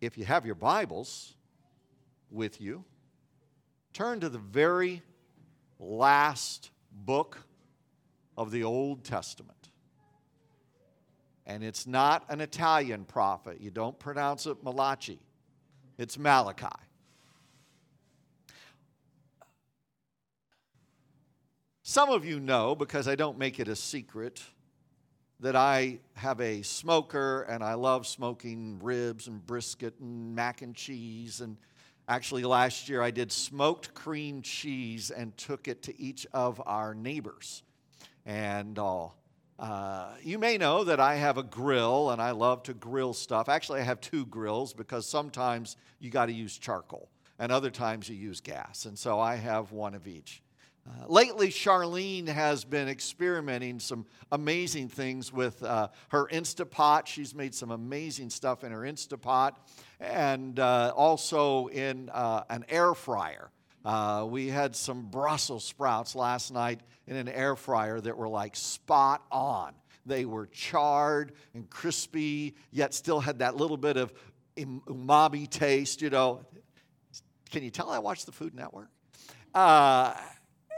if you have your Bibles with you, turn to the very last book of the Old Testament. And it's not an Italian prophet. You don't pronounce it Malachi, it's Malachi. Some of you know, because I don't make it a secret, that I have a smoker and I love smoking ribs and brisket and mac and cheese. And actually, last year I did smoked cream cheese and took it to each of our neighbors. And uh, uh, you may know that I have a grill and I love to grill stuff. Actually, I have two grills because sometimes you got to use charcoal and other times you use gas. And so I have one of each. Uh, lately, Charlene has been experimenting some amazing things with uh, her Instapot. She's made some amazing stuff in her Instapot and uh, also in uh, an air fryer. Uh, we had some Brussels sprouts last night in an air fryer that were like spot on. They were charred and crispy, yet still had that little bit of umami taste, you know. Can you tell I watch the Food Network?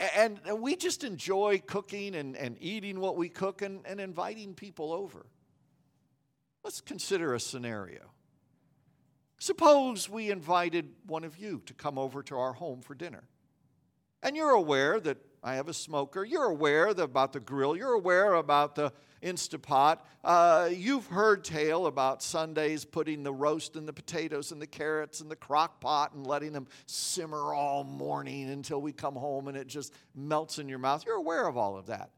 And we just enjoy cooking and, and eating what we cook and, and inviting people over. Let's consider a scenario. Suppose we invited one of you to come over to our home for dinner. And you're aware that I have a smoker. You're aware about the grill. You're aware about the Instapot. Uh, you've heard tale about Sundays putting the roast and the potatoes and the carrots in the crock pot and letting them simmer all morning until we come home and it just melts in your mouth. You're aware of all of that.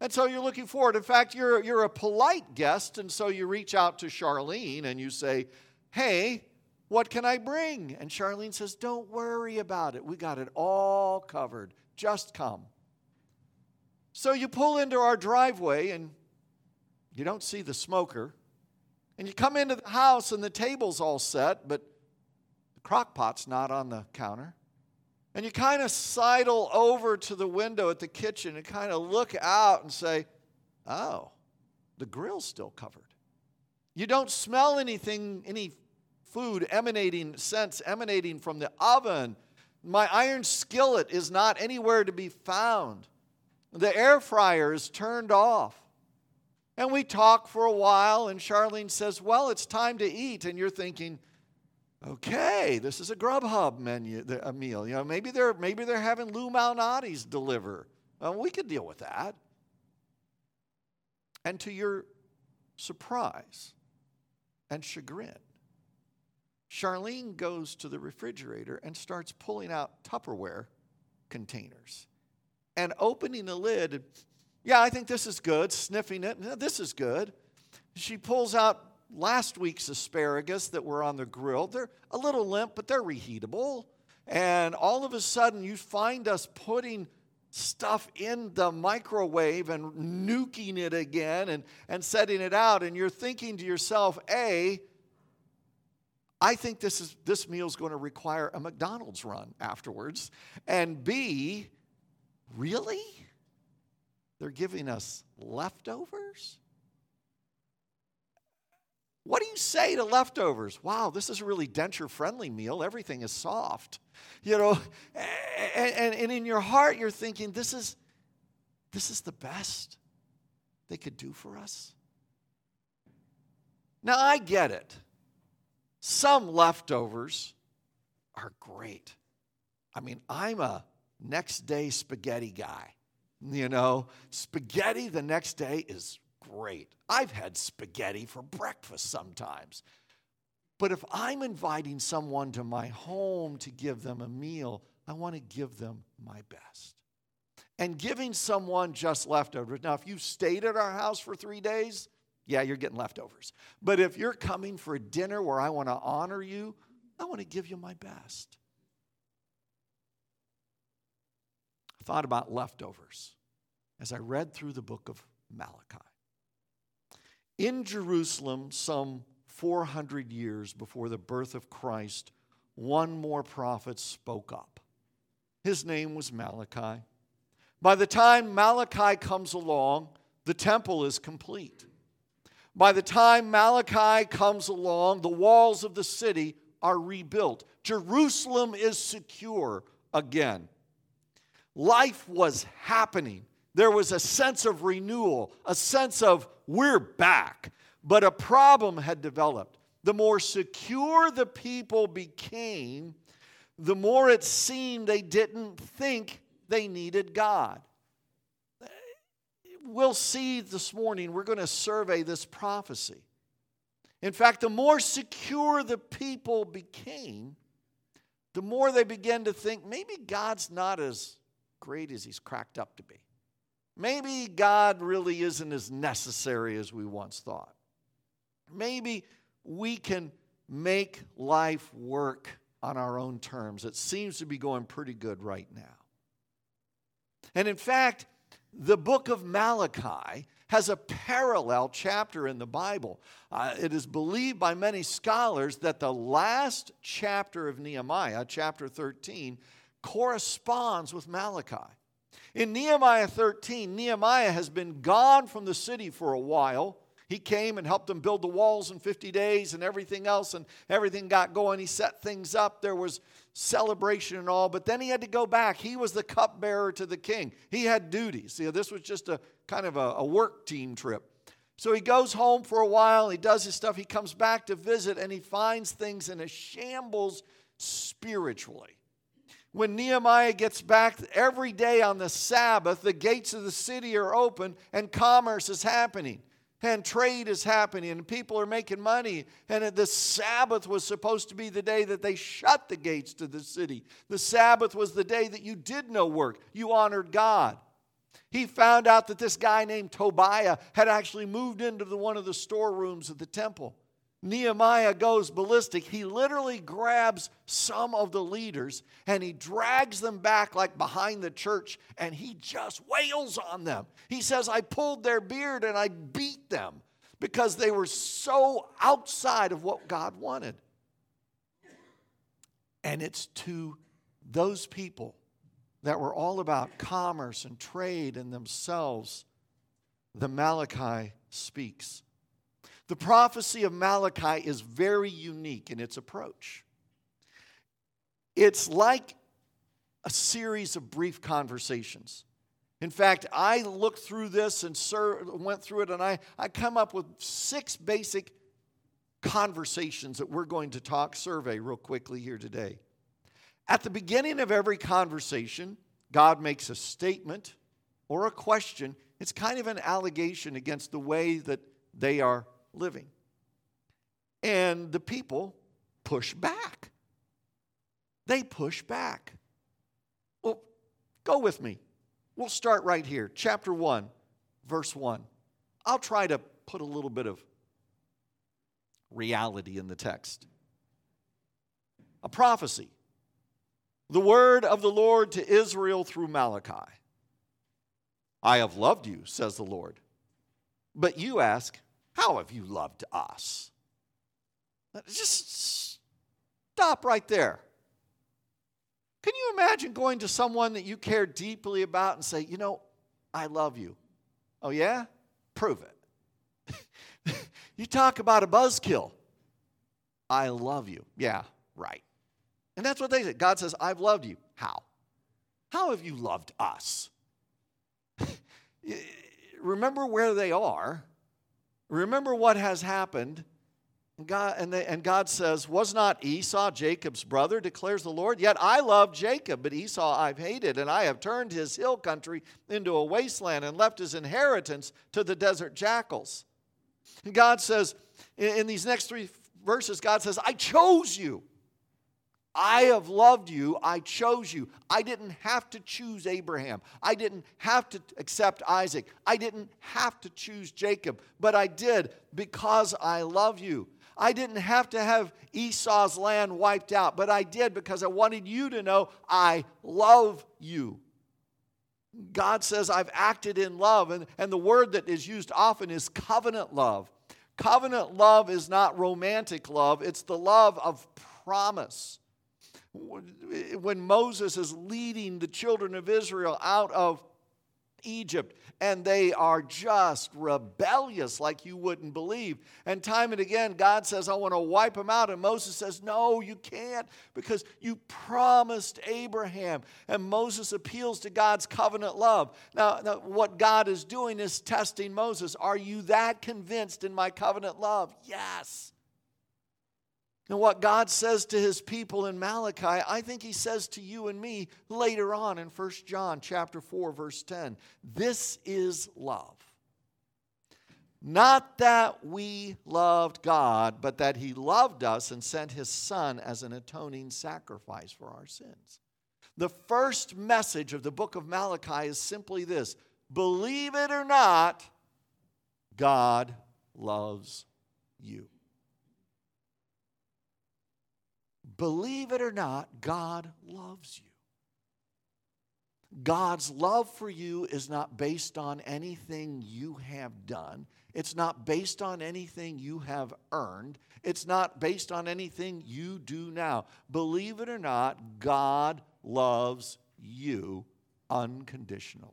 And so you're looking forward. In fact, you're, you're a polite guest, and so you reach out to Charlene and you say, Hey, what can I bring? And Charlene says, Don't worry about it. We got it all covered. Just come. So you pull into our driveway and you don't see the smoker. And you come into the house and the table's all set, but the crock pot's not on the counter. And you kind of sidle over to the window at the kitchen and kind of look out and say, oh, the grill's still covered. You don't smell anything, any food emanating, scents emanating from the oven. My iron skillet is not anywhere to be found. The air fryer is turned off. And we talk for a while, and Charlene says, Well, it's time to eat. And you're thinking, okay, this is a Grubhub menu, a meal. You know, maybe they're maybe they're having Lou Malnati's deliver. Well, we could deal with that. And to your surprise and chagrin, Charlene goes to the refrigerator and starts pulling out Tupperware containers and opening the lid yeah, I think this is good, sniffing it. This is good. She pulls out last week's asparagus that were on the grill. They're a little limp, but they're reheatable. And all of a sudden, you find us putting stuff in the microwave and nuking it again and, and setting it out. And you're thinking to yourself, A, I think this, is, this meal is going to require a McDonald's run afterwards. And B, really? They're giving us leftovers? What do you say to leftovers? Wow, this is a really denture friendly meal. Everything is soft. You know, and, and, and, in your heart, you're thinking, this is, this is the best they could do for us. Now, I get it. Some leftovers are great. I mean, I'm a next day spaghetti guy. You know, spaghetti the next day is great. I've had spaghetti for breakfast sometimes. But if I'm inviting someone to my home to give them a meal, I want to give them my best. And giving someone just leftovers. Now, if you stayed at our house for three days, yeah, you're getting leftovers. But if you're coming for a dinner where I want to honor you, I want to give you my best. I thought about leftovers as I read through the book of Malachi. In Jerusalem, some 400 years before the birth of Christ, one more prophet spoke up. His name was Malachi. By the time Malachi comes along, the temple is complete. By the time Malachi comes along, the walls of the city are rebuilt. Jerusalem is secure again. Life was happening. There was a sense of renewal, a sense of we're back. But a problem had developed. The more secure the people became, the more it seemed they didn't think they needed God. We'll see this morning, we're going to survey this prophecy. In fact, the more secure the people became, the more they began to think maybe God's not as great as he's cracked up to be. Maybe God really isn't as necessary as we once thought. Maybe we can make life work on our own terms. It seems to be going pretty good right now. And in fact, the book of Malachi has a parallel chapter in the Bible. Uh, it is believed by many scholars that the last chapter of Nehemiah, chapter 13, corresponds with Malachi. In Nehemiah 13, Nehemiah has been gone from the city for a while. He came and helped them build the walls in 50 days and everything else, and everything got going. He set things up. There was celebration and all, but then he had to go back. He was the cupbearer to the king. He had duties. You know, this was just a kind of a, a work team trip. So he goes home for a while, he does his stuff, he comes back to visit, and he finds things in a shambles spiritually. When Nehemiah gets back every day on the Sabbath, the gates of the city are open and commerce is happening and trade is happening and people are making money. And the Sabbath was supposed to be the day that they shut the gates to the city. The Sabbath was the day that you did no work, you honored God. He found out that this guy named Tobiah had actually moved into the, one of the storerooms of the temple. Nehemiah goes ballistic. He literally grabs some of the leaders and he drags them back like behind the church and he just wails on them. He says, I pulled their beard and I beat them because they were so outside of what God wanted. And it's to those people that were all about commerce and trade and themselves the Malachi speaks. The prophecy of Malachi is very unique in its approach. It's like a series of brief conversations. In fact, I looked through this and went through it, and I, I come up with six basic conversations that we're going to talk, survey real quickly here today. At the beginning of every conversation, God makes a statement or a question. It's kind of an allegation against the way that they are living. And the people push back. They push back. Well, go with me. We'll start right here. Chapter 1, verse 1. I'll try to put a little bit of reality in the text. A prophecy. The word of the Lord to Israel through Malachi. I have loved you, says the Lord. But you ask, how have you loved us? Just stop right there. Can you imagine going to someone that you care deeply about and say, you know, I love you? Oh, yeah? Prove it. you talk about a buzzkill. I love you. Yeah, right. And that's what they say. God says, I've loved you. How? How have you loved us? Remember where they are Remember what has happened. God, and, they, and God says, Was not Esau Jacob's brother, declares the Lord? Yet I love Jacob, but Esau I've hated, and I have turned his hill country into a wasteland and left his inheritance to the desert jackals. And God says, in, in these next three verses, God says, I chose you. I have loved you. I chose you. I didn't have to choose Abraham. I didn't have to accept Isaac. I didn't have to choose Jacob, but I did because I love you. I didn't have to have Esau's land wiped out, but I did because I wanted you to know I love you. God says, I've acted in love, and, and the word that is used often is covenant love. Covenant love is not romantic love, it's the love of promise when Moses is leading the children of Israel out of Egypt, and they are just rebellious like you wouldn't believe. And time and again, God says, I want to wipe them out. And Moses says, No, you can't because you promised Abraham. And Moses appeals to God's covenant love. Now, now what God is doing is testing Moses. Are you that convinced in my covenant love? Yes. And what God says to his people in Malachi, I think he says to you and me later on in 1 John chapter 4 verse 10. This is love. Not that we loved God, but that he loved us and sent his son as an atoning sacrifice for our sins. The first message of the book of Malachi is simply this believe it or not, God loves you. Believe it or not, God loves you. God's love for you is not based on anything you have done. It's not based on anything you have earned. It's not based on anything you do now. Believe it or not, God loves you unconditionally.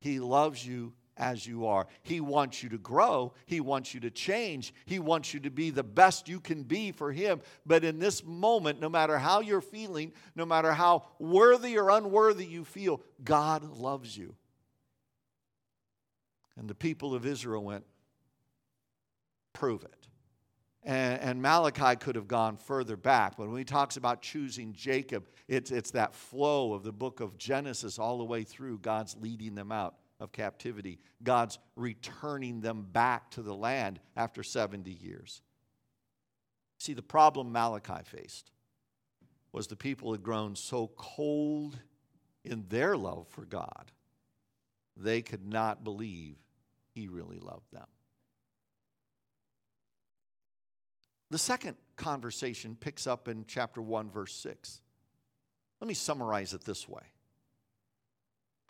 He loves you as you are. He wants you to grow. He wants you to change. He wants you to be the best you can be for Him. But in this moment, no matter how you're feeling, no matter how worthy or unworthy you feel, God loves you. And the people of Israel went, prove it. And, Malachi could have gone further back. But when he talks about choosing Jacob, it's, it's that flow of the book of Genesis all the way through. God's leading them out of captivity. God's returning them back to the land after 70 years. See, the problem Malachi faced was the people had grown so cold in their love for God, they could not believe He really loved them. The second conversation picks up in chapter 1, verse 6. Let me summarize it this way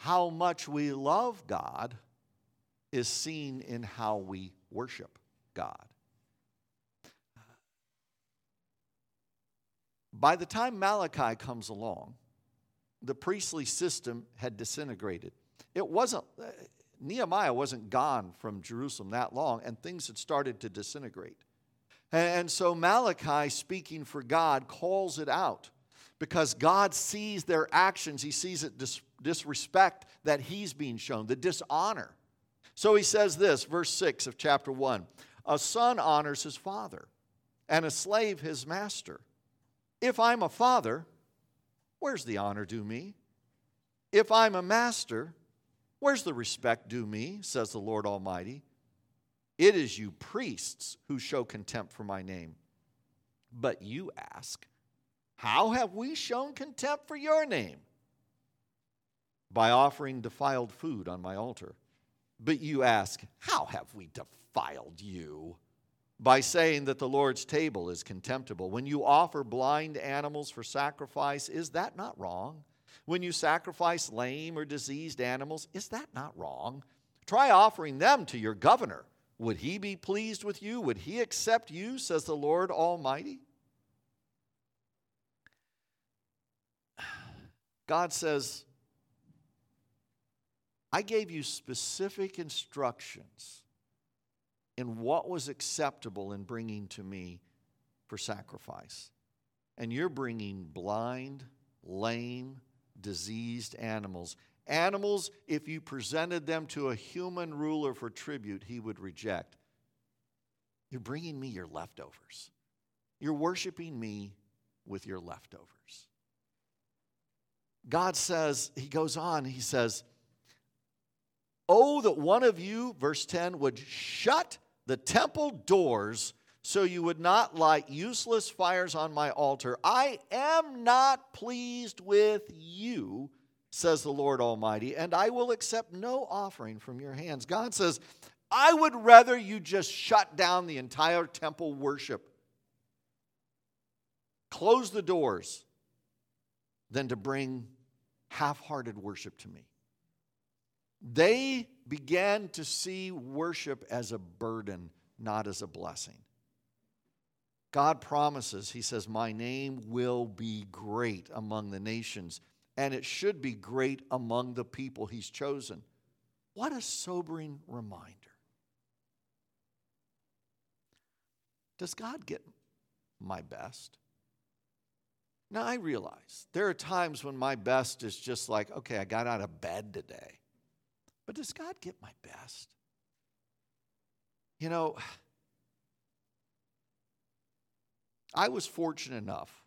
how much we love God is seen in how we worship God. By the time Malachi comes along, the priestly system had disintegrated. It wasn't, uh, Nehemiah wasn't gone from Jerusalem that long, and things had started to disintegrate. And so Malachi, speaking for God, calls it out because God sees their actions. He sees it dis- disrespect that he's being shown, the dishonor. So he says this, verse 6 of chapter 1 A son honors his father, and a slave his master. If I'm a father, where's the honor due me? If I'm a master, where's the respect due me? says the Lord Almighty. It is you priests who show contempt for my name. But you ask, How have we shown contempt for your name? By offering defiled food on my altar. But you ask, How have we defiled you? By saying that the Lord's table is contemptible. When you offer blind animals for sacrifice, is that not wrong? When you sacrifice lame or diseased animals, is that not wrong? Try offering them to your governor. Would he be pleased with you? Would he accept you, says the Lord Almighty? God says, I gave you specific instructions in what was acceptable in bringing to me for sacrifice. And you're bringing blind, lame, diseased animals. Animals, if you presented them to a human ruler for tribute, he would reject. You're bringing me your leftovers. You're worshiping me with your leftovers. God says, He goes on, He says, Oh, that one of you, verse 10, would shut the temple doors so you would not light useless fires on my altar. I am not pleased with you, says the Lord Almighty, and I will accept no offering from your hands. God says, I would rather you just shut down the entire temple worship, close the doors, than to bring half hearted worship to me. They began to see worship as a burden, not as a blessing. God promises, He says, My name will be great among the nations, and it should be great among the people he's chosen. What a sobering reminder. Does God get my best? Now, I realize there are times when my best is just like, okay, I got out of bed today. But does God get my best? You know, I was fortunate enough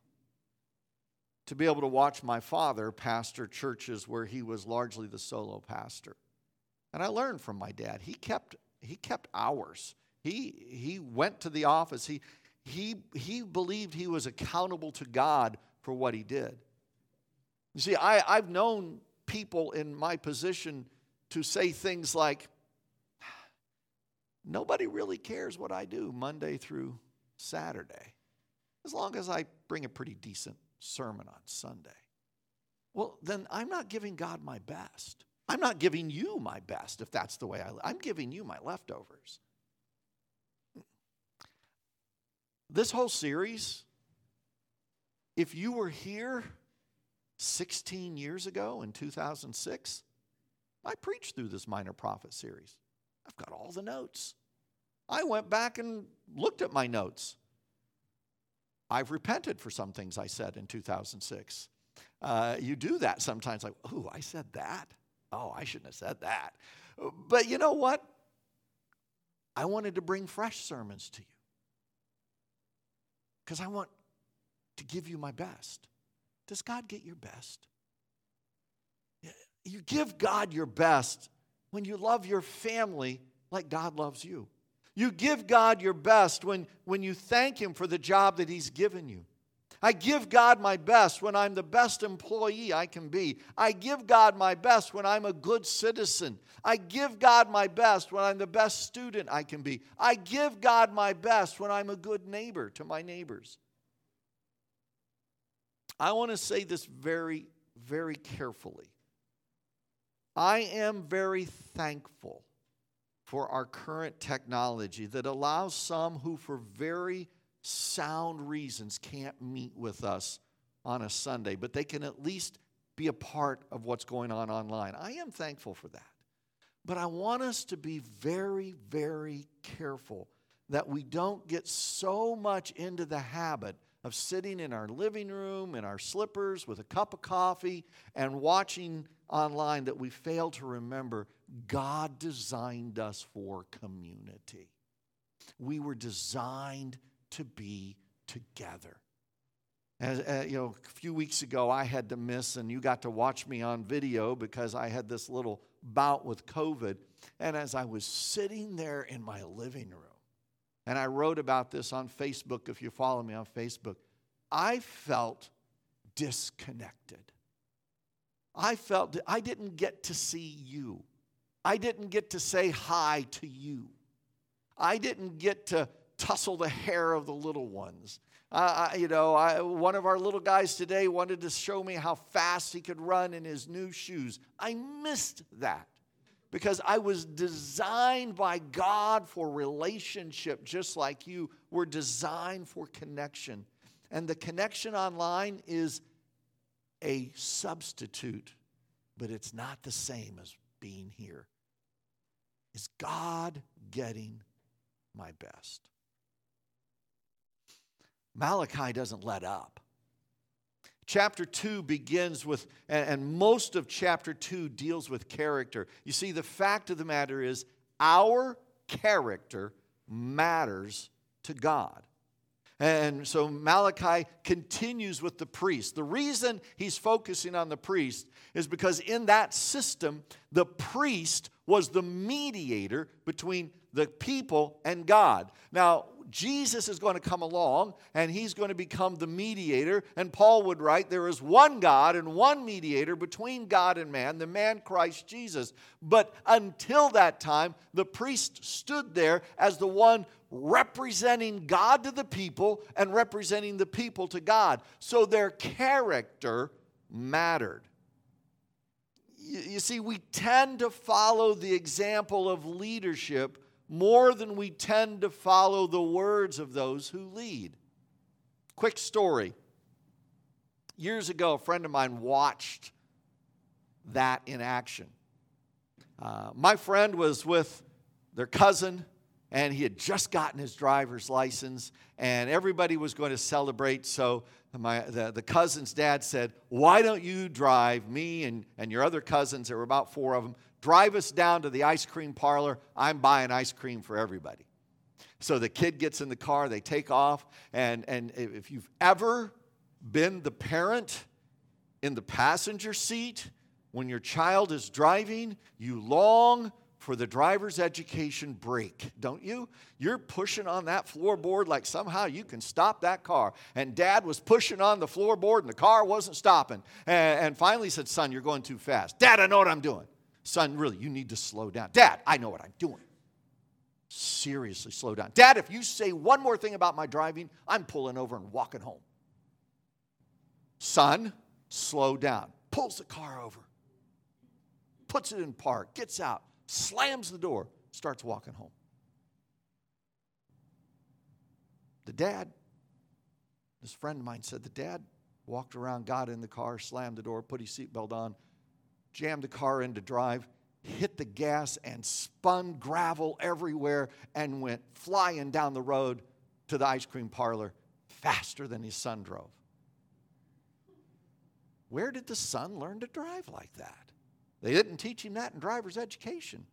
to be able to watch my father pastor churches where he was largely the solo pastor. And I learned from my dad. He kept he kept hours. He he went to the office. He he he believed he was accountable to God for what he did. You see, I, I've known people in my position to say things like, Nobody really cares what I do Monday through Saturday, as long as I bring a pretty decent sermon on Sunday. Well, then I'm not giving God my best. I'm not giving you my best if that's the way I live. I'm giving you my leftovers. This whole series, if you were here 16 years ago in 2006, I preached through this minor prophet series. I've got all the notes. I went back and looked at my notes. I've repented for some things I said in 2006. Uh, you do that sometimes, like, oh, I said that. Oh, I shouldn't have said that. But you know what? I wanted to bring fresh sermons to you because I want to give you my best. Does God get your best? You give God your best when you love your family like God loves you. You give God your best when, when you thank Him for the job that He's given you. I give God my best when I'm the best employee I can be. I give God my best when I'm a good citizen. I give God my best when I'm the best student I can be. I give God my best when I'm a good neighbor to my neighbors. I want to say this very, very carefully. I am very thankful for our current technology that allows some who, for very sound reasons, can't meet with us on a Sunday, but they can at least be a part of what's going on online. I am thankful for that. But I want us to be very, very careful that we don't get so much into the habit of sitting in our living room in our slippers with a cup of coffee and watching online that we fail to remember God designed us for community. We were designed to be together. As, uh, you know, a few weeks ago, I had to miss, and you got to watch me on video because I had this little bout with COVID. And as I was sitting there in my living room, and I wrote about this on Facebook, if you follow me on Facebook, I felt disconnected. I felt I didn't get to see you. I didn't get to say hi to you. I didn't get to tussle the hair of the little ones. Uh, I, you know, I, one of our little guys today wanted to show me how fast he could run in his new shoes. I missed that because I was designed by God for relationship, just like you were designed for connection. And the connection online is a substitute, but it's not the same as being here. Is God getting my best? Malachi doesn't let up. Chapter 2 begins with, and most of chapter 2 deals with character. You see, the fact of the matter is, our character matters to God. And so Malachi continues with the priest. The reason he's focusing on the priest is because in that system, the priest was the mediator between the people and God. Now, Jesus is going to come along and he's going to become the mediator. And Paul would write, There is one God and one mediator between God and man, the man Christ Jesus. But until that time, the priest stood there as the one representing God to the people and representing the people to God. So their character mattered. You, see, we tend to follow the example of leadership more than we tend to follow the words of those who lead. Quick story. Years ago, a friend of mine watched that in action. Uh, my friend was with their cousin, and he had just gotten his driver's license, and everybody was going to celebrate. So my, the, the cousin's dad said, Why don't you drive me and, and your other cousins? There were about four of them. Drive us down to the ice cream parlor. I'm buying ice cream for everybody. So the kid gets in the car, they take off, and, and if you've ever been the parent in the passenger seat when your child is driving, you long for the driver's education break, don't you? You're pushing on that floorboard like somehow you can stop that car. And dad was pushing on the floorboard and the car wasn't stopping. And, and finally said, Son, you're going too fast. Dad, I know what I'm doing. Son, really, you need to slow down. Dad, I know what I'm doing. Seriously, slow down. Dad, if you say one more thing about my driving, I'm pulling over and walking home. Son, slow down. Pulls the car over, puts it in park, gets out, slams the door, starts walking home. The dad, this friend of mine said, the dad walked around, got in the car, slammed the door, put his seatbelt on, jammed the car into drive, hit the gas, and spun gravel everywhere and went flying down the road to the ice cream parlor faster than his son drove. Where did the son learn to drive like that? They didn't teach him that in driver's education.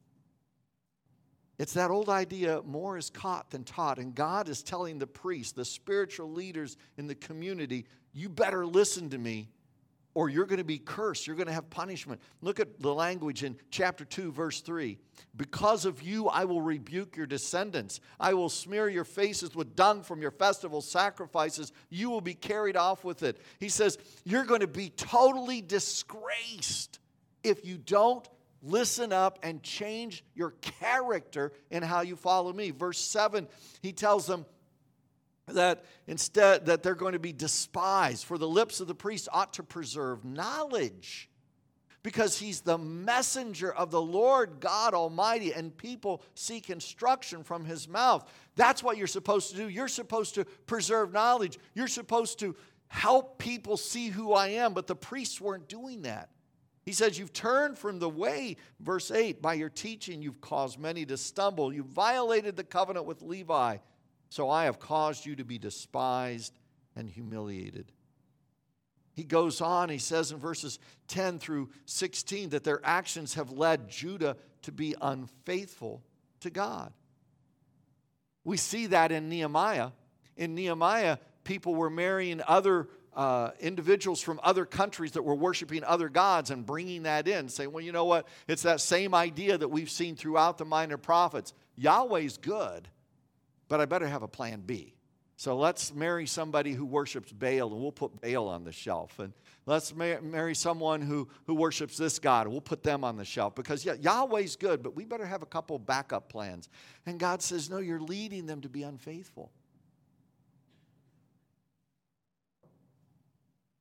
It's that old idea more is caught than taught. And God is telling the priests, the spiritual leaders in the community, you better listen to me or you're going to be cursed. You're going to have punishment. Look at the language in chapter 2, verse 3. Because of you, I will rebuke your descendants. I will smear your faces with dung from your festival sacrifices. You will be carried off with it. He says, You're going to be totally disgraced if you don't listen up and change your character in how you follow me. Verse 7, he tells them, that instead that they're going to be despised for the lips of the priest ought to preserve knowledge because he's the messenger of the Lord God Almighty and people seek instruction from his mouth. That's what you're supposed to do. You're supposed to preserve knowledge. You're supposed to help people see who I am. But the priests weren't doing that. He says, You've turned from the way, verse 8, by your teaching, you've caused many to stumble. You've violated the covenant with Levi. So I have caused you to be despised and humiliated. He goes on, he says in verses 10 through 16 that their actions have led Judah to be unfaithful to God. We see that in Nehemiah. In Nehemiah, people were marrying other uh, individuals from other countries that were worshiping other gods and bringing that in, saying, well, you know what? It's that same idea that we've seen throughout the minor prophets. Yahweh's good, but I better have a plan B. So let's marry somebody who worships Baal, and we'll put Baal on the shelf. And let's marry someone who, who worships this God, and we'll put them on the shelf. Because yeah, Yahweh's good, but we better have a couple backup plans. And God says, No, you're leading them to be unfaithful.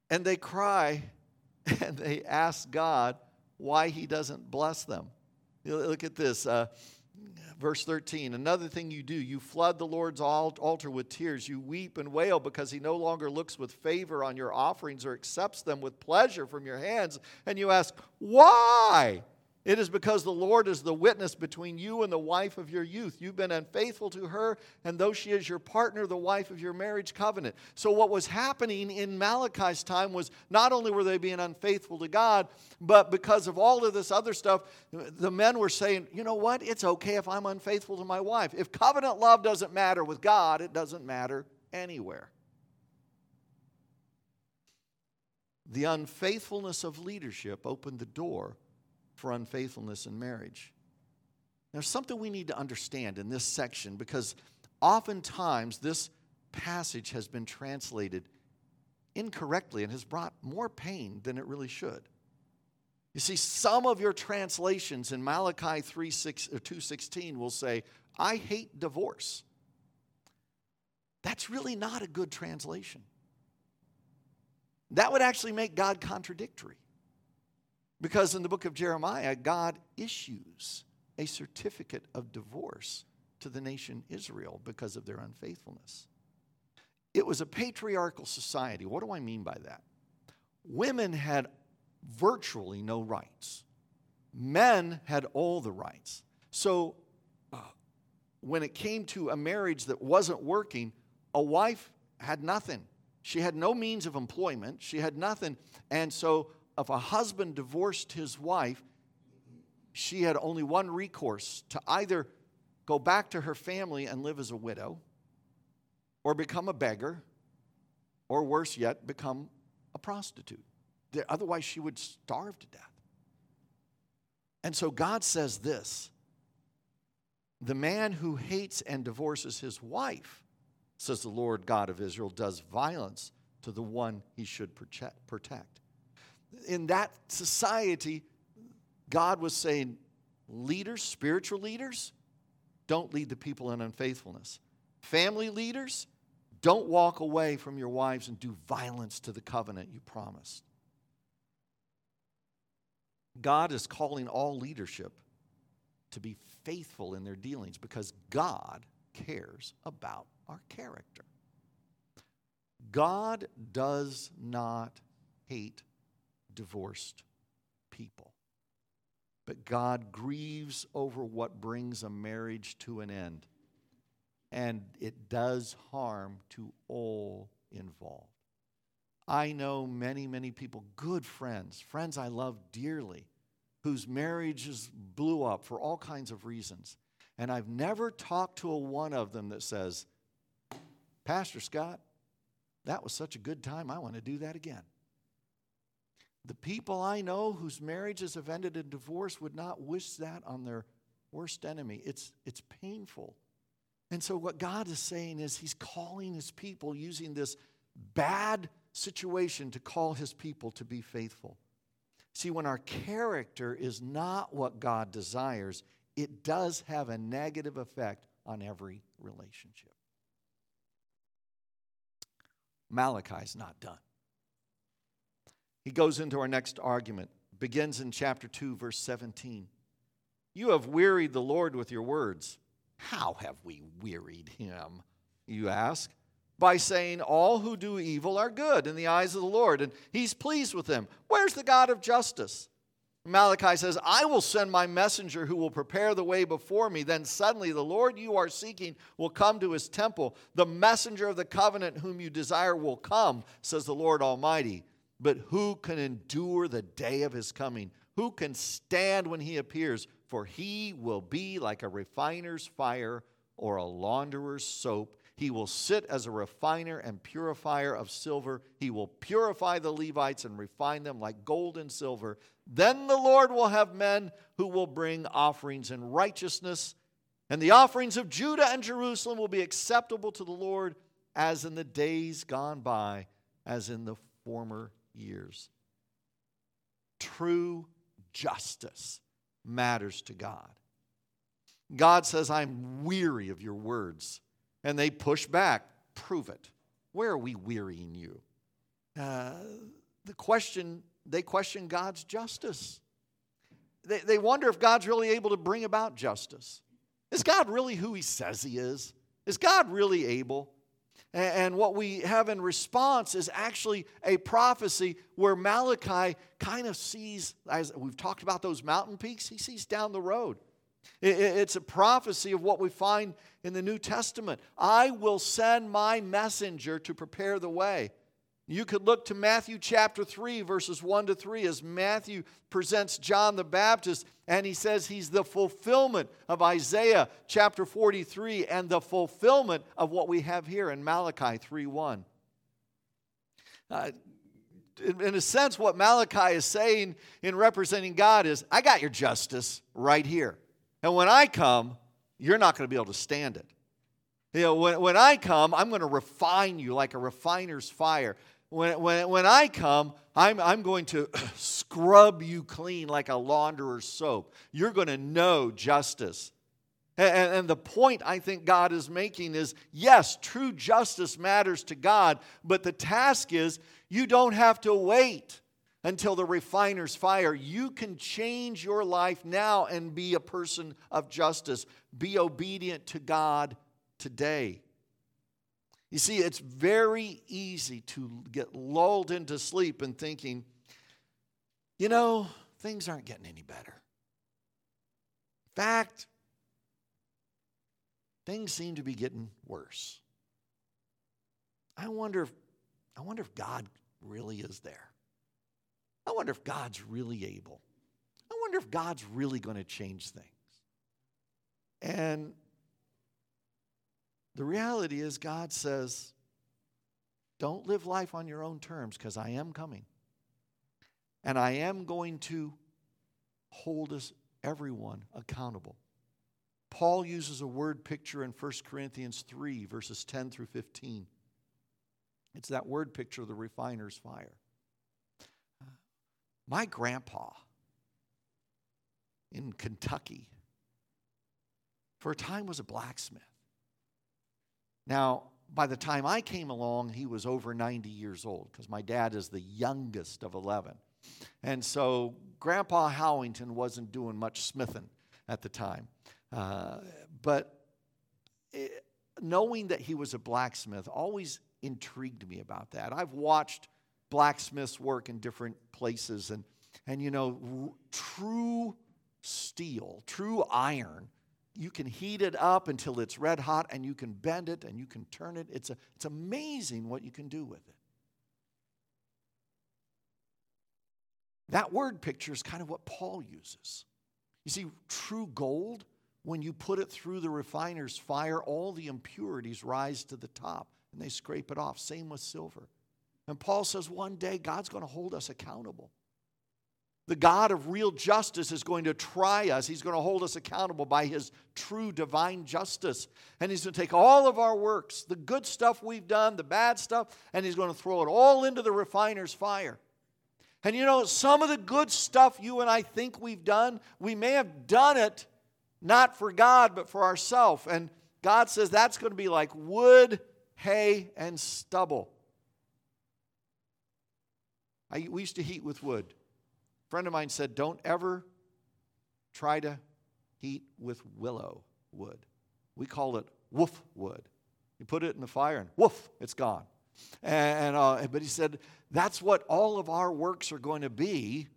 And they cry and they ask God why He doesn't bless them. Look at this. Uh, Verse 13, another thing you do, you flood the Lord's altar with tears. You weep and wail because he no longer looks with favor on your offerings or accepts them with pleasure from your hands. And you ask, why? It is because the Lord is the witness between you and the wife of your youth. You've been unfaithful to her, and though she is your partner, the wife of your marriage covenant. So, what was happening in Malachi's time was not only were they being unfaithful to God, but because of all of this other stuff, the men were saying, you know what? It's okay if I'm unfaithful to my wife. If covenant love doesn't matter with God, it doesn't matter anywhere. The unfaithfulness of leadership opened the door for unfaithfulness in marriage. There's something we need to understand in this section because oftentimes this passage has been translated incorrectly and has brought more pain than it really should. You see, some of your translations in Malachi 3, 6, uh, or 2.16 will say, I hate divorce. That's really not a good translation. That would actually make God contradictory. Because in the book of Jeremiah, God issues a certificate of divorce to the nation Israel because of their unfaithfulness. It was a patriarchal society. What do I mean by that? Women had virtually no rights. Men had all the rights. So uh, when it came to a marriage that wasn't working, a wife had nothing. She had no means of employment, she had nothing. And so if a husband divorced his wife, she had only one recourse to either go back to her family and live as a widow, or become a beggar, or worse yet, become a prostitute. Otherwise, she would starve to death. And so God says this the man who hates and divorces his wife, says the Lord God of Israel, does violence to the one he should protect. In that society, God was saying, leaders, spiritual leaders, don't lead the people in unfaithfulness. Family leaders, don't walk away from your wives and do violence to the covenant you promised. God is calling all leadership to be faithful in their dealings because God cares about our character. God does not hate divorced people, but God grieves over what brings a marriage to an end, and it does harm to all involved. I know many, many people, good friends, friends I love dearly, whose marriages blew up for all kinds of reasons. And I've never talked to a one of them that says, Pastor Scott, that was such a good time. I want to do that again. The people I know whose marriages have ended in divorce would not wish that on their worst enemy. It's, it's painful. And so, what God is saying is, He's calling His people using this bad situation to call His people to be faithful. See, when our character is not what God desires, it does have a negative effect on every relationship. Malachi's not done. He goes into our next argument, begins in chapter 2, verse 17. You have wearied the Lord with your words. How have we wearied him? You ask. By saying, All who do evil are good in the eyes of the Lord, and he's pleased with them. Where's the God of justice? Malachi says, I will send my messenger who will prepare the way before me. Then suddenly the Lord you are seeking will come to his temple. The messenger of the covenant whom you desire will come, says the Lord Almighty. But who can endure the day of his coming? Who can stand when he appears? For he will be like a refiner's fire or a launderer's soap. He will sit as a refiner and purifier of silver. He will purify the Levites and refine them like gold and silver. Then the Lord will have men who will bring offerings in righteousness, and the offerings of Judah and Jerusalem will be acceptable to the Lord as in the days gone by, as in the former years. True justice matters to God. God says, I'm weary of your words. And they push back. Prove it. Where are we wearying you? Uh, the question, they question God's justice. They, they wonder if God's really able to bring about justice. Is God really who he says he is? Is God really able? And what we have in response is actually a prophecy where Malachi kind of sees, as we've talked about those mountain peaks, he sees down the road. It's a prophecy of what we find in the New Testament. I will send my messenger to prepare the way. You could look to Matthew chapter 3, verses 1 to 3, as Matthew presents John the Baptist, and he says he's the fulfillment of Isaiah chapter 43 and the fulfillment of what we have here in Malachi 3 1. Uh, in a sense, what Malachi is saying in representing God is, I got your justice right here. And when I come, you're not going to be able to stand it. You know, when, when I come, I'm going to refine you like a refiner's fire. When, when, when I come, I'm, I'm going to scrub you clean like a launderer's soap. You're going to know justice. And, and, the point I think God is making is yes, true justice matters to God, but the task is you don't have to wait until the refiner's fire. You can change your life now and be a person of justice. Be obedient to God today. You see, it's very easy to get lulled into sleep and thinking, you know, things aren't getting any better. In fact, things seem to be getting worse. I wonder if, I wonder if God really is there. I wonder if God's really able. I wonder if God's really going to change things. And the reality is, God says, don't live life on your own terms because I am coming. And I am going to hold us, everyone, accountable. Paul uses a word picture in 1 Corinthians 3, verses 10 through 15. It's that word picture of the refiner's fire. My grandpa in Kentucky, for a time, was a blacksmith. Now, by the time I came along, he was over 90 years old because my dad is the youngest of 11. And so Grandpa Howington wasn't doing much smithing at the time. Uh, but it, knowing that he was a blacksmith always intrigued me about that. I've watched blacksmiths work in different places, and, and you know, r- true steel, true iron, you can heat it up until it's red hot and you can bend it and you can turn it. It's, a, it's amazing what you can do with it. That word picture is kind of what Paul uses. You see, true gold, when you put it through the refiner's fire, all the impurities rise to the top and they scrape it off. Same with silver. And Paul says one day God's going to hold us accountable. The God of real justice is going to try us. He's going to hold us accountable by His true divine justice. And He's going to take all of our works, the good stuff we've done, the bad stuff, and He's going to throw it all into the refiner's fire. And you know, some of the good stuff you and I think we've done, we may have done it not for God, but for ourselves. And God says that's going to be like wood, hay, and stubble. I, we used to heat with wood. Friend of mine said, Don't ever try to heat with willow wood. We call it woof wood. You put it in the fire and woof, it's gone. And, uh, but he said, that's what all of our works are going to be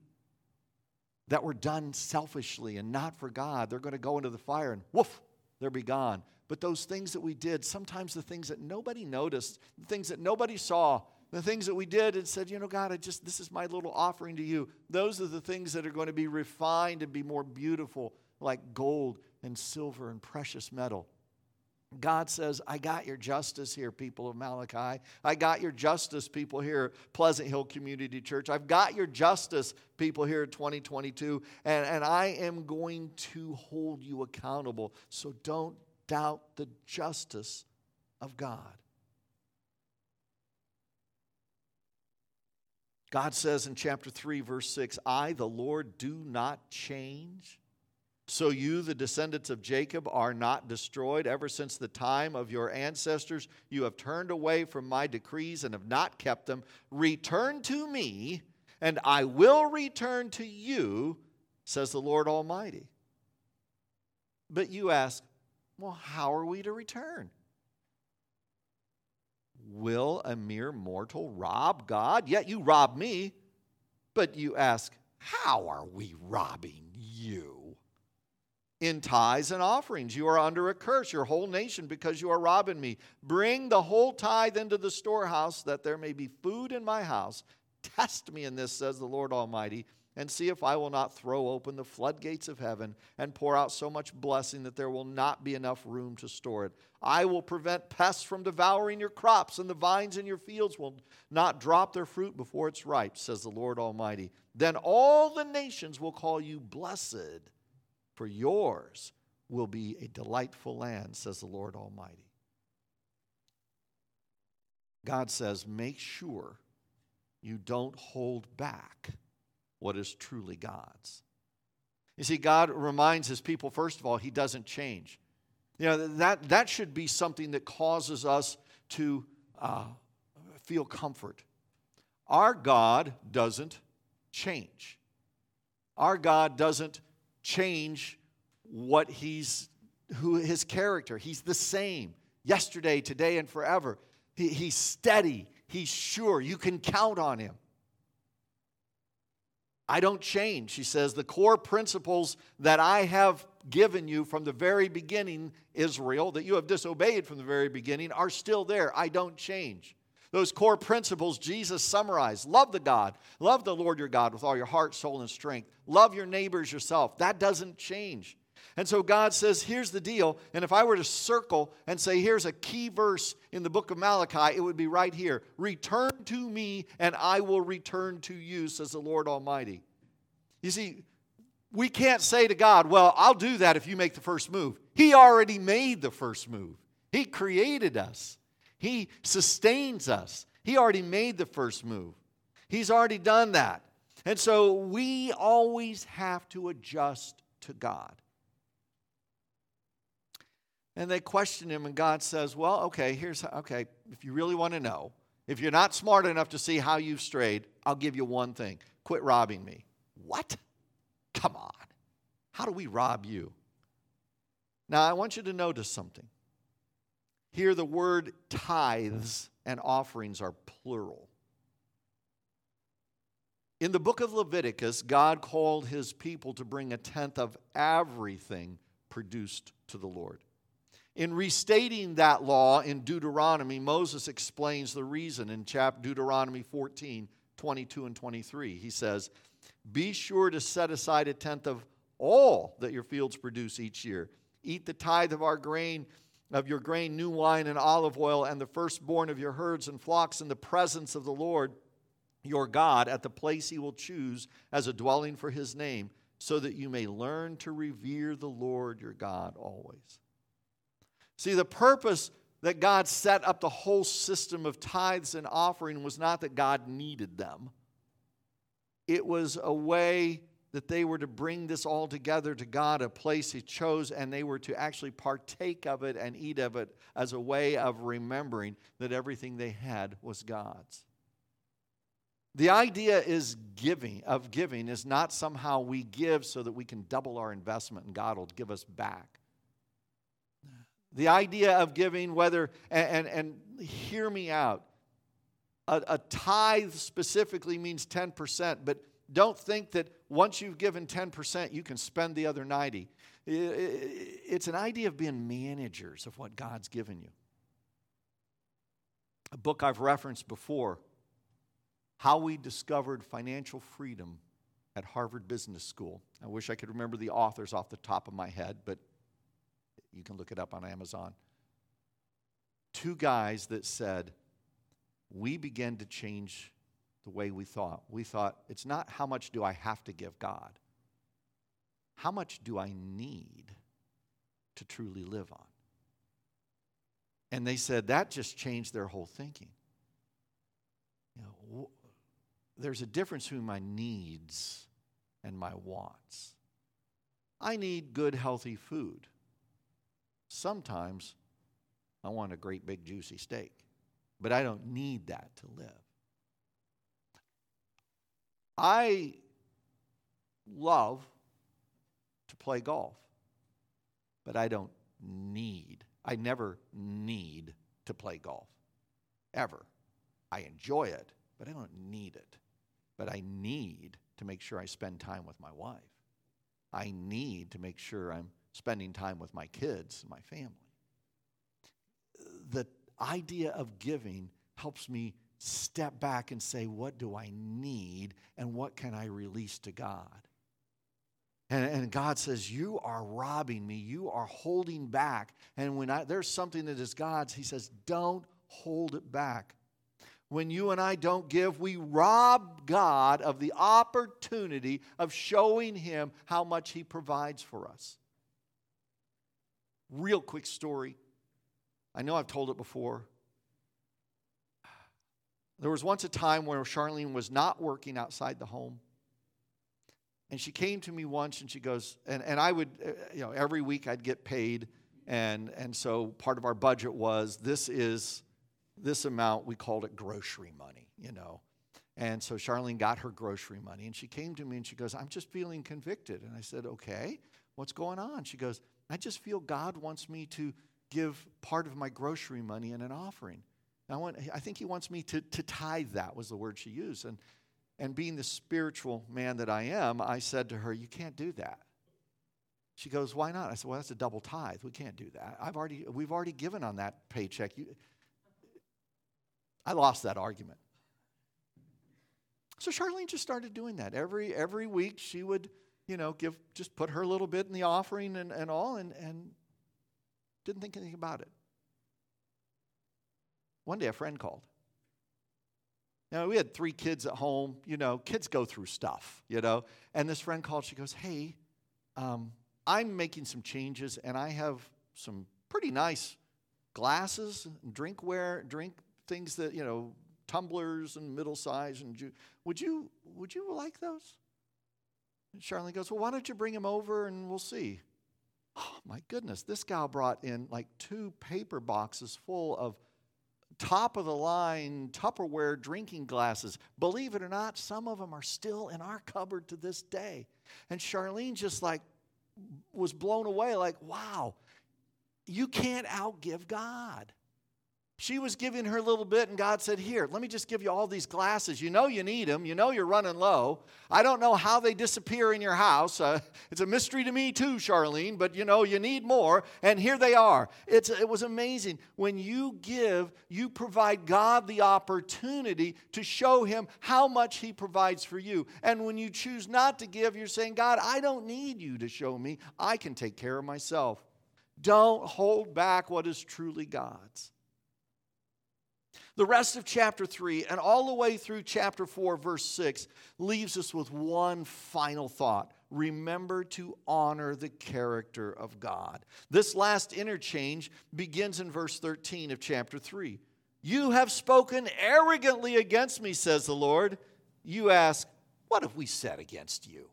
that were done selfishly and not for God. They're going to go into the fire and woof, they'll be gone. But those things that we did, sometimes the things that nobody noticed, the things that nobody saw, the things that we did and said, you know, God, I just, this is my little offering to you. Those are the things that are going to be refined and be more beautiful, like gold and silver and precious metal. God says, I got your justice here, people of Malachi. I got your justice, people here at Pleasant Hill Community Church. I've got your justice, people here at 2022, and, and I am going to hold you accountable. So don't doubt the justice of God. God says in chapter 3, verse 6, I, the Lord, do not change. So you, the descendants of Jacob, are not destroyed. Ever since the time of your ancestors, you have turned away from my decrees and have not kept them. Return to me, and I will return to you, says the Lord Almighty. But you ask, well, how are we to return? Will a mere mortal rob God? Yet you rob me. But you ask, how are we robbing you? in tithes and offerings. You are under a curse, your whole nation, because you are robbing me. Bring the whole tithe into the storehouse, that there may be food in my house. Test me in this, says the Lord Almighty, and see if I will not throw open the floodgates of heaven and pour out so much blessing that there will not be enough room to store it. I will prevent pests from devouring your crops, and the vines in your fields will not drop their fruit before it's ripe, says the Lord Almighty. Then all the nations will call you blessed for yours will be a delightful land, says the Lord Almighty. God says, make sure you don't hold back what is truly God's. You see, God reminds his people, first of all, he doesn't change. You know, that, that should be something that causes us to uh, feel comfort. Our God doesn't change. Our God doesn't change what he's who his character. He's the same yesterday, today, and forever. He, he's steady, he's sure. You can count on him. I don't change. She says, The core principles that I have given you from the very beginning, Israel, that you have disobeyed from the very beginning, are still there. I don't change. Those core principles Jesus summarized love the God, love the Lord your God with all your heart, soul, and strength. Love your neighbors yourself. That doesn't change. And so God says, here's the deal. And if I were to circle and say, here's a key verse in the book of Malachi, it would be right here Return to me, and I will return to you, says the Lord Almighty. You see, we can't say to God, well, I'll do that if you make the first move. He already made the first move, He created us, He sustains us. He already made the first move, He's already done that. And so we always have to adjust to God. And they question him, and God says, Well, okay, here's okay, if you really want to know, if you're not smart enough to see how you've strayed, I'll give you one thing quit robbing me. What? Come on. How do we rob you? Now, I want you to notice something. Here, the word tithes and offerings are plural. In the book of Leviticus, God called his people to bring a tenth of everything produced to the Lord. In restating that law in Deuteronomy, Moses explains the reason in chapter Deuteronomy 14, 22 and 23. He says, Be sure to set aside a tenth of all that your fields produce each year. Eat the tithe of our grain, of your grain, new wine, and olive oil, and the firstborn of your herds and flocks in the presence of the Lord your God at the place he will choose as a dwelling for his name, so that you may learn to revere the Lord your God always. See, the purpose that God set up the whole system of tithes and offering was not that God needed them. It was a way that they were to bring this all together to God, a place He chose, and they were to actually partake of it and eat of it as a way of remembering that everything they had was God's. The idea is giving of giving is not somehow we give so that we can double our investment and God will give us back. The idea of giving, whether, and, and, and hear me out, a, a tithe specifically means 10%, but don't think that once you've given 10%, you can spend the other 90. It's an idea of being managers of what God's given you. A book I've referenced before, How We Discovered Financial Freedom at Harvard Business School. I wish I could remember the authors off the top of my head, but you can look it up on Amazon. Two guys that said, We began to change the way we thought. We thought, it's not how much do I have to give God, how much do I need to truly live on? And they said that just changed their whole thinking. You know, there's a difference between my needs and my wants. I need good, healthy food. Sometimes I want a great big juicy steak, but I don't need that to live. I love to play golf, but I don't need, I never need to play golf, ever. I enjoy it, but I don't need it. But I need to make sure I spend time with my wife. I need to make sure I'm spending time with my kids, and my family. The idea of giving helps me step back and say, what do I need and what can I release to God? And, and God says, You are robbing me. You are holding back. And when I, there's something that is God's, He says, Don't hold it back. When you and I don't give, we rob God of the opportunity of showing Him how much He provides for us. Real quick story. I know I've told it before. There was once a time where Charlene was not working outside the home. And she came to me once and she goes, and, and I would, uh, you know, every week I'd get paid. And, and so part of our budget was this is this amount, we called it grocery money, you know. And so Charlene got her grocery money and she came to me and she goes, I'm just feeling convicted. And I said, Okay, what's going on? She goes, I just feel God wants me to give part of my grocery money in an offering. I, want, I think He wants me to, to tithe that, was the word she used. And, And being the spiritual man that I am, I said to her, You can't do that. She goes, Why not? I said, Well, that's a double tithe. We can't do that. I've already, we've already given on that paycheck. You, I lost that argument. So Charlene just started doing that. Every, every week she would, you know, give, just put her a little bit in the offering and, and all and, and didn't think anything about it. One day a friend called. Now, we had three kids at home. You know, kids go through stuff, you know. And this friend called. She goes, Hey, um, I'm making some changes and I have some pretty nice glasses, drinkware, drink things that, you know, tumblers and middle size and ju- would you would you like those? And Charlene goes, Well, why don't you bring him over and we'll see? Oh my goodness, this gal brought in like two paper boxes full of top of the line Tupperware drinking glasses. Believe it or not, some of them are still in our cupboard to this day. And Charlene just like was blown away, like, wow, you can't outgive God. She was giving her little bit, and God said, Here, let me just give you all these glasses. You know you need them. You know you're running low. I don't know how they disappear in your house. Uh, it's a mystery to me, too, Charlene, but you know you need more, and here they are. It's, it was amazing. When you give, you provide God the opportunity to show Him how much He provides for you. And when you choose not to give, you're saying, God, I don't need you to show me. I can take care of myself. Don't hold back what is truly God's. The rest of chapter 3 and all the way through chapter 4, verse 6, leaves us with one final thought. Remember to honor the character of God. This last interchange begins in verse 13 of chapter 3. You have spoken arrogantly against me, says the Lord. You ask, What have we said against you?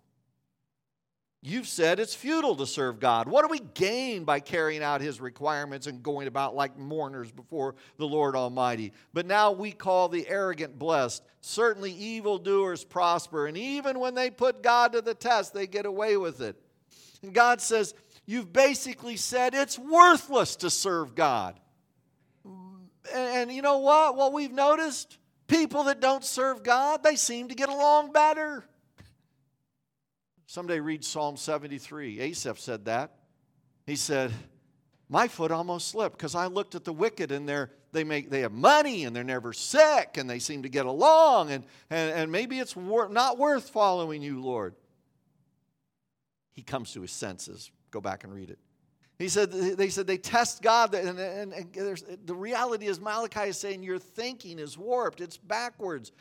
You've said it's futile to serve God. What do we gain by carrying out His requirements and going about like mourners before the Lord Almighty? But now we call the arrogant blessed. Certainly, evildoers prosper, and even when they put God to the test, they get away with it. And God says, You've basically said it's worthless to serve God. And, you know what? What we've noticed? People that don't serve God, they seem to get along better. Someday read Psalm 73. Asaph said that. He said, My foot almost slipped because I looked at the wicked and they're, they, make, they have money and they're never sick and they seem to get along and, and, and maybe it's wor- not worth following you, Lord. He comes to his senses. Go back and read it. He said, they said they test God, and, and, and the reality is Malachi is saying your thinking is warped, it's backwards.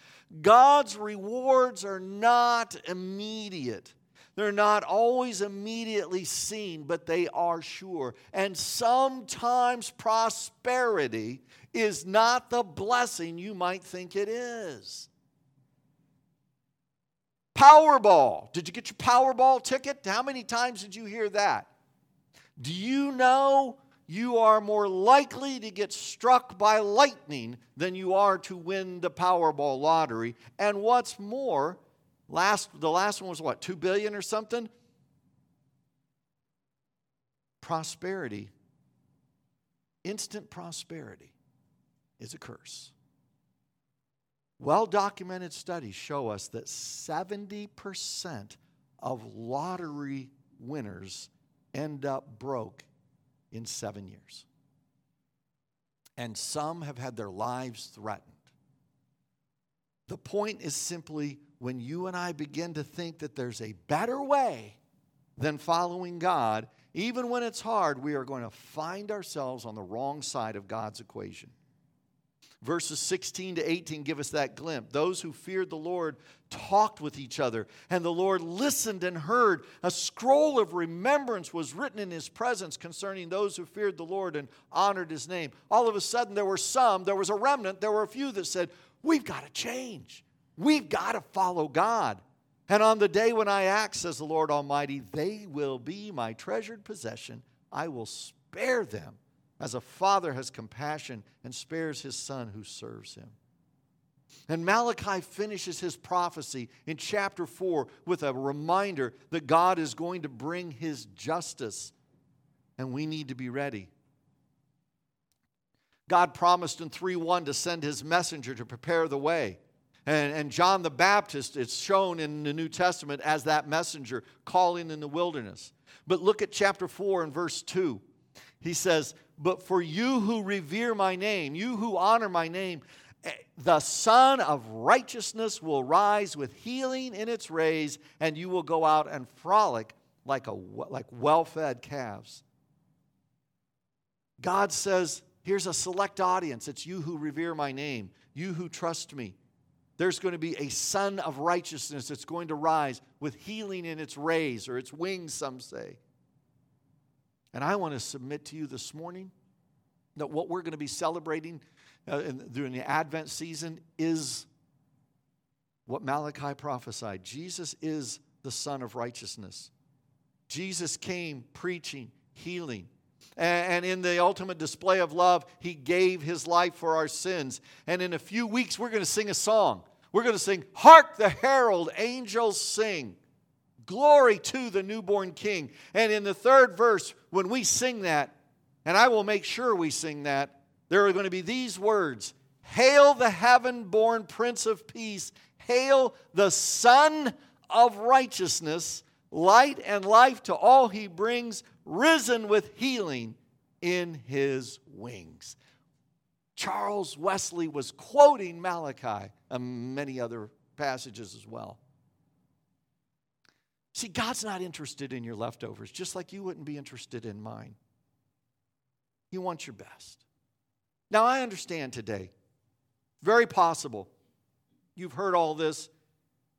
God's rewards are not immediate. They're not always immediately seen, but they are sure. And sometimes prosperity is not the blessing you might think it is. Powerball. Did you get your Powerball ticket? How many times did you hear that? Do you know you are more likely to get struck by lightning than you are to win the Powerball lottery? And what's more, Last, the last one was what, 2 billion or something? Prosperity, instant prosperity, is a curse. Well documented studies show us that 70% of lottery winners end up broke in seven years. And some have had their lives threatened. The point is simply when you and I begin to think that there's a better way than following God, even when it's hard, we are going to find ourselves on the wrong side of God's equation. Verses 16 to 18 give us that glimpse. Those who feared the Lord talked with each other, and the Lord listened and heard. A scroll of remembrance was written in his presence concerning those who feared the Lord and honored his name. All of a sudden, there were some, there was a remnant, there were a few that said, We've got to change. We've got to follow God. And on the day when I act, says the Lord Almighty, they will be my treasured possession. I will spare them as a father has compassion and spares his son who serves him. And Malachi finishes his prophecy in chapter 4 with a reminder that God is going to bring his justice, and we need to be ready. God promised in 3 1 to send his messenger to prepare the way. And, and John the Baptist, it's shown in the New Testament as that messenger calling in the wilderness. But look at chapter 4 and verse 2. He says, But for you who revere my name, you who honor my name, eh, the Sun of righteousness will rise with healing in its rays, and you will go out and frolic like, a, like well fed calves. God says, Here's a select audience. It's you who revere my name, you who trust me. There's going to be a sun of righteousness that's going to rise with healing in its rays or its wings, some say. And I want to submit to you this morning that what we're going to be celebrating uh, in, during the Advent season is what Malachi prophesied. Jesus is the Sun of righteousness. Jesus came preaching, healing, and in the ultimate display of love, he gave his life for our sins. And in a few weeks, we're going to sing a song. We're going to sing, Hark the Herald Angels Sing. Glory to the newborn King. And in the third verse, when we sing that, and I will make sure we sing that, there are going to be these words Hail the heaven born Prince of Peace. Hail the Sun of Righteousness. Light and life to all he brings risen with healing in his wings. Charles Wesley was quoting Malachi and many other passages as well. See, God's not interested in your leftovers, just like you wouldn't be interested in mine. He wants your best. Now, I understand today, very possible, you've heard all this,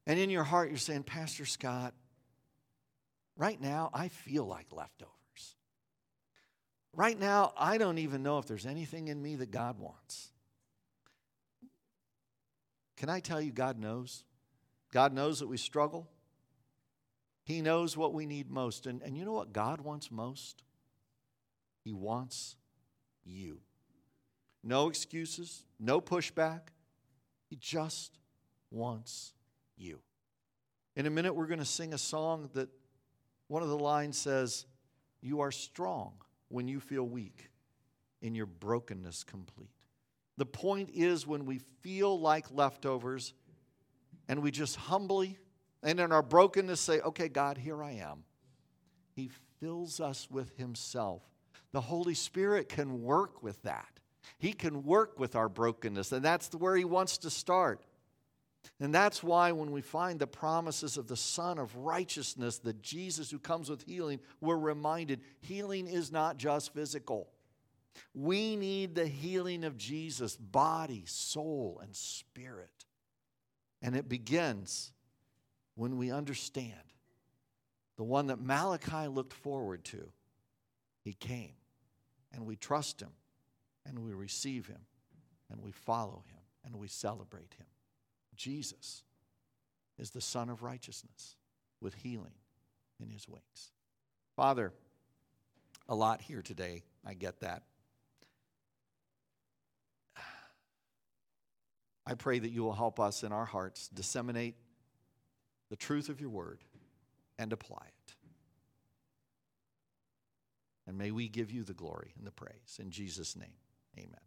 and in your heart you're saying, Pastor Scott, Right now, I feel like leftovers. Right now, I don't even know if there's anything in me that God wants. Can I tell you, God knows? God knows that we struggle. He knows what we need most. And, and you know what God wants most? He wants you. No excuses, no pushback. He just wants you. In a minute, we're going to sing a song that one of the lines says, You are strong when you feel weak, in your brokenness complete. The point is when we feel like leftovers and we just humbly and in our brokenness say, Okay, God, here I am. He fills us with Himself. The Holy Spirit can work with that. He can work with our brokenness, and that's where He wants to start. And that's why when we find the promises of the Sun of righteousness, the Jesus who comes with healing, we're reminded healing is not just physical. We need the healing of Jesus, body, soul, and spirit. And it begins when we understand the one that Malachi looked forward to. He came, and we trust him, and we receive him, and we follow him, and we celebrate him. Jesus is the Sun of righteousness with healing in his wings. Father, a lot here today. I get that. I pray that you will help us in our hearts disseminate the truth of your word and apply it. And may we give you the glory and the praise. In Jesus' name, amen.